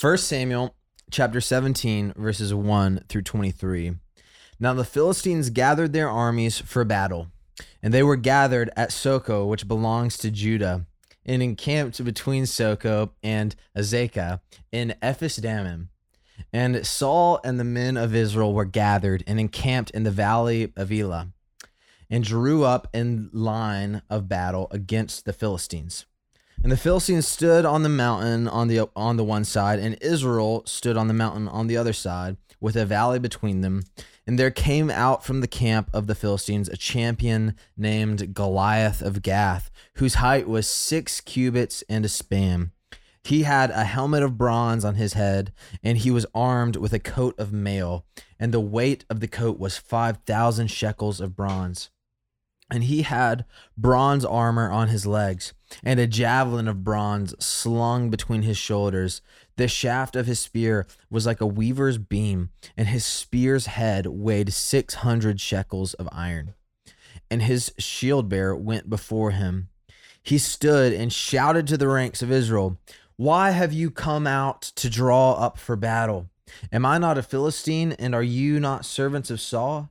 1 Samuel chapter 17, verses 1 through 23. Now the Philistines gathered their armies for battle, and they were gathered at Socoh, which belongs to Judah, and encamped between Socoh and Azekah in Ephes Dammim. And Saul and the men of Israel were gathered and encamped in the valley of Elah, and drew up in line of battle against the Philistines. And the Philistines stood on the mountain on the on the one side, and Israel stood on the mountain on the other side, with a valley between them. And there came out from the camp of the Philistines a champion named Goliath of Gath, whose height was six cubits and a span. He had a helmet of bronze on his head, and he was armed with a coat of mail, and the weight of the coat was five thousand shekels of bronze. And he had bronze armor on his legs, and a javelin of bronze slung between his shoulders. The shaft of his spear was like a weaver's beam, and his spear's head weighed six hundred shekels of iron. And his shield bearer went before him. He stood and shouted to the ranks of Israel, Why have you come out to draw up for battle? Am I not a Philistine, and are you not servants of Saul?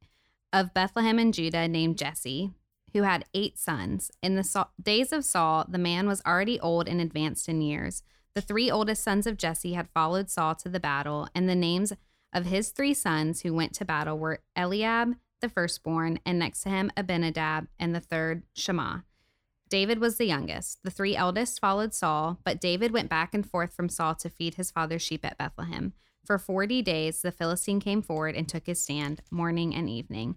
of Bethlehem in Judah named Jesse, who had eight sons. In the days of Saul, the man was already old and advanced in years. The three oldest sons of Jesse had followed Saul to the battle, and the names of his three sons who went to battle were Eliab, the firstborn, and next to him Abinadab, and the third Shammah. David was the youngest. The three eldest followed Saul, but David went back and forth from Saul to feed his father's sheep at Bethlehem. For 40 days, the Philistine came forward and took his stand morning and evening.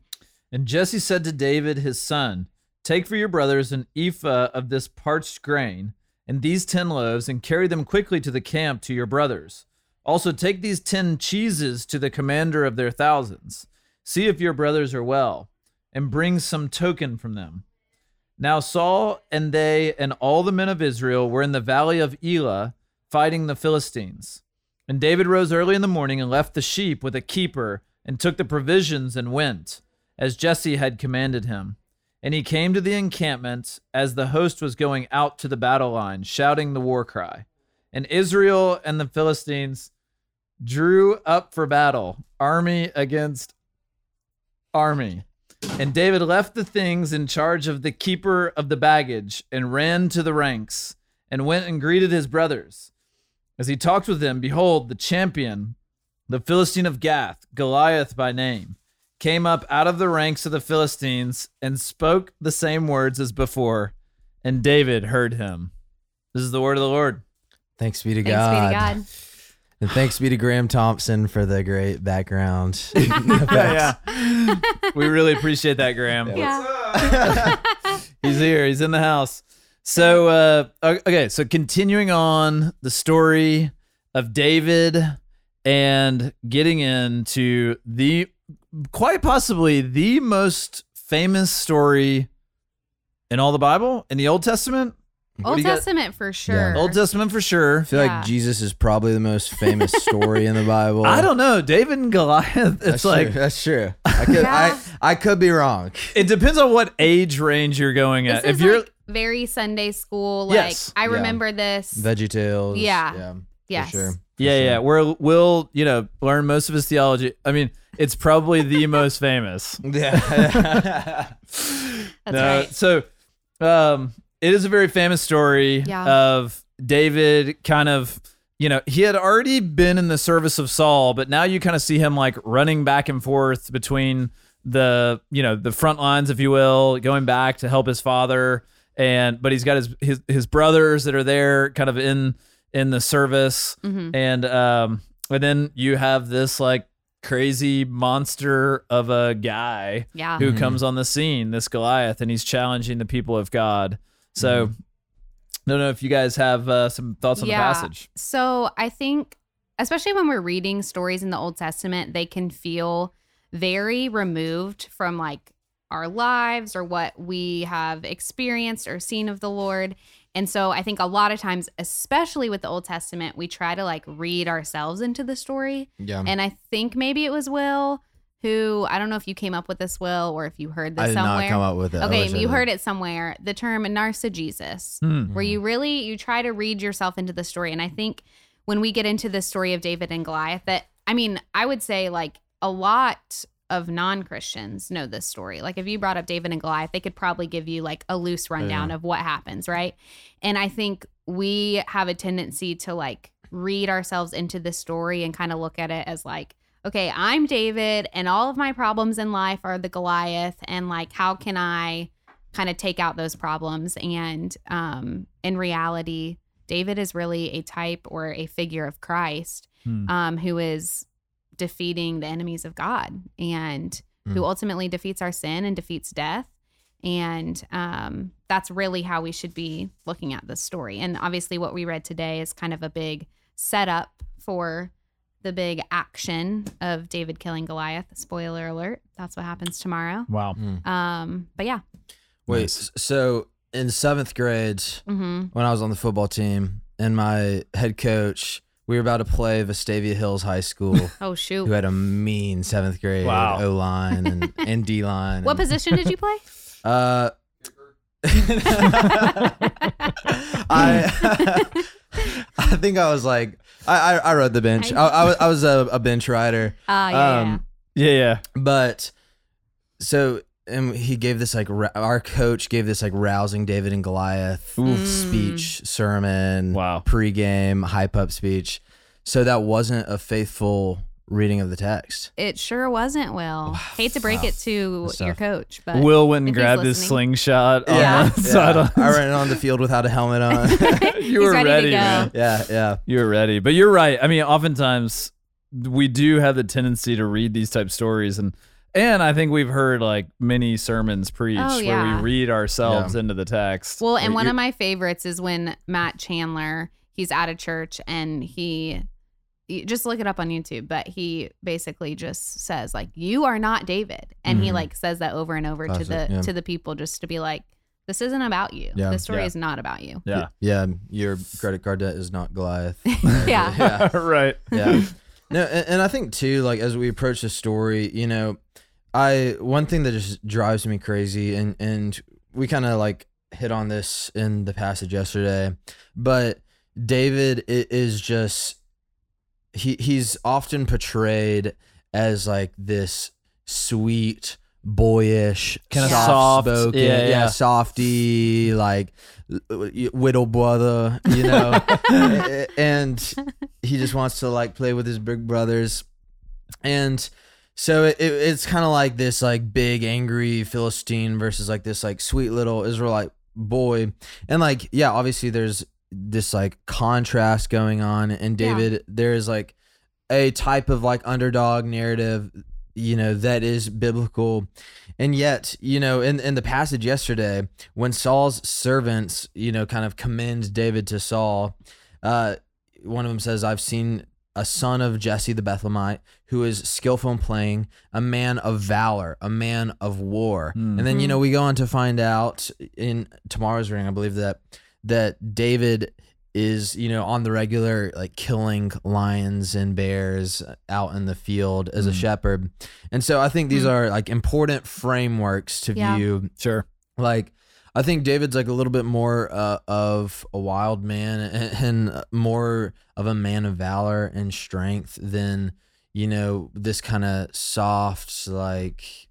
And Jesse said to David his son, Take for your brothers an ephah of this parched grain, and these ten loaves, and carry them quickly to the camp to your brothers. Also take these ten cheeses to the commander of their thousands. See if your brothers are well, and bring some token from them. Now Saul and they and all the men of Israel were in the valley of Elah fighting the Philistines. And David rose early in the morning and left the sheep with a keeper and took the provisions and went, as Jesse had commanded him. And he came to the encampment as the host was going out to the battle line, shouting the war cry. And Israel and the Philistines drew up for battle, army against army. And David left the things in charge of the keeper of the baggage and ran to the ranks and went and greeted his brothers. As he talked with them, behold, the champion, the Philistine of Gath, Goliath by name, came up out of the ranks of the Philistines and spoke the same words as before, and David heard him. This is the word of the Lord. Thanks be to Thanks God. be to God. And thanks be to Graham Thompson for the great background. yeah, yeah. we really appreciate that, Graham. Yeah. He's here. He's in the house. So, uh, okay. So, continuing on the story of David and getting into the quite possibly the most famous story in all the Bible in the Old Testament. Old you got? Testament for sure. Old Testament for sure. I feel Yeah. like Jesus is probably the most famous story in the Bible. I don't know. David and Goliath. It's That's like true. that's true. I could Yeah. I I could be wrong. it depends on what age range you're going This at. is If you're like very Sunday school. Like Yes. I Yeah. remember this. Veggie Tales. Yeah. Yeah. for sure. For Yeah, sure. yeah. We're, we'll, you know, learn most of his theology. I mean, it's probably the most famous. Yeah. That's No, right. So, um, it is a very famous story Yeah. of David kind of, you know, he had already been in the service of Saul, but now you kind of see him like running back and forth between the, you know, the front lines, if you will, going back to help his father. And, but he's got his, his, his brothers that are there kind of in, in the service. Mhm. And, um, and then you have this like crazy monster of a guy Yeah. who Mhm. comes on the scene, this Goliath, and he's challenging the people of God. So, i don't know if you guys have uh, some thoughts on Yeah. the passage. So I think, especially when we're reading stories in the Old Testament, they can feel very removed from like our lives or what we have experienced or seen of the Lord. And so I think a lot of times, especially with the Old Testament, we try to like read ourselves into the story. Yeah. And I think maybe it was Will who, I don't know if you came up with this, Will, or if you heard this I did somewhere. not come up with it. Okay, you heard it somewhere. The term narcigesis Hmm. where you really you try to read yourself into the story and i think when we get into the story of david and goliath that i mean i would say like a lot of non-christians know this story like if you brought up david and goliath they could probably give you like a loose rundown of what happens right and i think we have a tendency to like read ourselves into the story and kind of look at it as like okay i'm david and all of my problems in life are the goliath and like how can i kind of take out those problems. And um, in reality, David is really a type or a figure of Christ Hmm. um, who is defeating the enemies of God and who Hmm. ultimately defeats our sin and defeats death. And um, that's really how we should be looking at this story. And obviously, what we read today is kind of a big setup for the big action of David killing Goliath. Spoiler alert. That's what happens tomorrow. Wow. Mm. Um, but yeah. Wait, Nice. so in seventh grade, hmm when I was on the football team, and my head coach, we were about to play Vestavia Hills High School, Oh, shoot. who had a mean seventh grade Wow. O line and, and D line. What position did you play? Uh, I I think I was like I I, I rode the bench. I, I was I was a, a bench rider. Ah, yeah, Um, Yeah, yeah. But so and he gave this like our coach gave this like rousing David and Goliath Oof. Mm. speech sermon Wow. pregame hype up speech. So that wasn't a faithful reading of the text. It sure wasn't, Will. Hate to break Wow. it to your coach, but Will went and if grabbed his listening. slingshot on Yeah. the. I ran on the field without a helmet on. you were ready ready, man. yeah, yeah. You were ready. But you're right. I mean, oftentimes we do have the tendency to read these type stories and and I think we've heard like many sermons preached Oh, where yeah. we read ourselves Yeah. into the text. well, and Wait, one of my favorites is when Matt Chandler, he's at a church and he you just look it up on YouTube, but he basically just says like you are not David. And he Mhm. like says that over and over to the yeah. to the people just to be like this isn't about you. Yeah. This story Yeah. is not about you. yeah. Yeah, your credit card debt is not Goliath. Yeah. yeah. right. yeah no and, and i think too like as we approach the story you know i one thing that just drives me crazy and and we kind of like hit on this in the passage yesterday but david is just he he's often portrayed as like this sweet boyish Kinda Yeah. soft, spoken yeah, yeah, yeah. softy like widow brother you know and he just wants to like play with his big brothers and so it, it, it's kind of like this like big angry philistine versus like this like sweet little israelite boy. And like yeah obviously there's this like contrast going on. And Yeah. david there's like a type of like underdog narrative you know that is biblical. And yet you know in in the passage yesterday when saul's servants you know kind of commend david to saul uh one of them says i've seen a son of jesse the bethlehemite who is skillful in playing a man of valor a man of war Mhm. and then you know we go on to find out in tomorrow's ring i believe that that david is you know on the regular like killing lions and bears out in the field as a Mm. shepherd and so i think these Mm. are like important frameworks to Yeah. view Sure. like i think david's like a little bit more uh, of a wild man and, and more of a man of valor and strength than you know this kind of soft like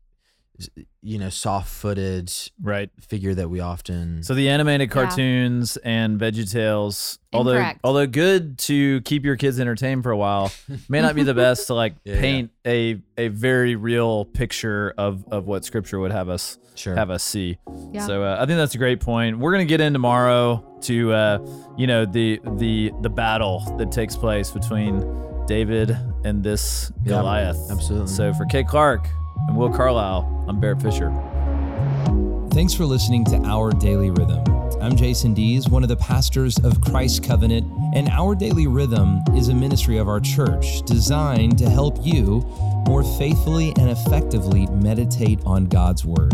you know soft-footed Right. figure that we often So the animated Yeah. cartoons and VeggieTales, although Incorrect. although good to keep your kids entertained for a while, may not be the best to like Yeah, yeah. paint a a very real picture of of what Scripture would have us sure have us see. Yeah. So uh, I think that's a great point. We're gonna get in tomorrow to uh, you know the the the battle that takes place between David and this Yeah, Goliath. absolutely. So for Kate Clark and Will Carlisle, I'm Barrett Fisher. Thanks for listening to Our Daily Rhythm. I'm Jason Dees, one of the pastors of Christ Covenant, and Our Daily Rhythm is a ministry of our church designed to help you more faithfully and effectively meditate on God's Word.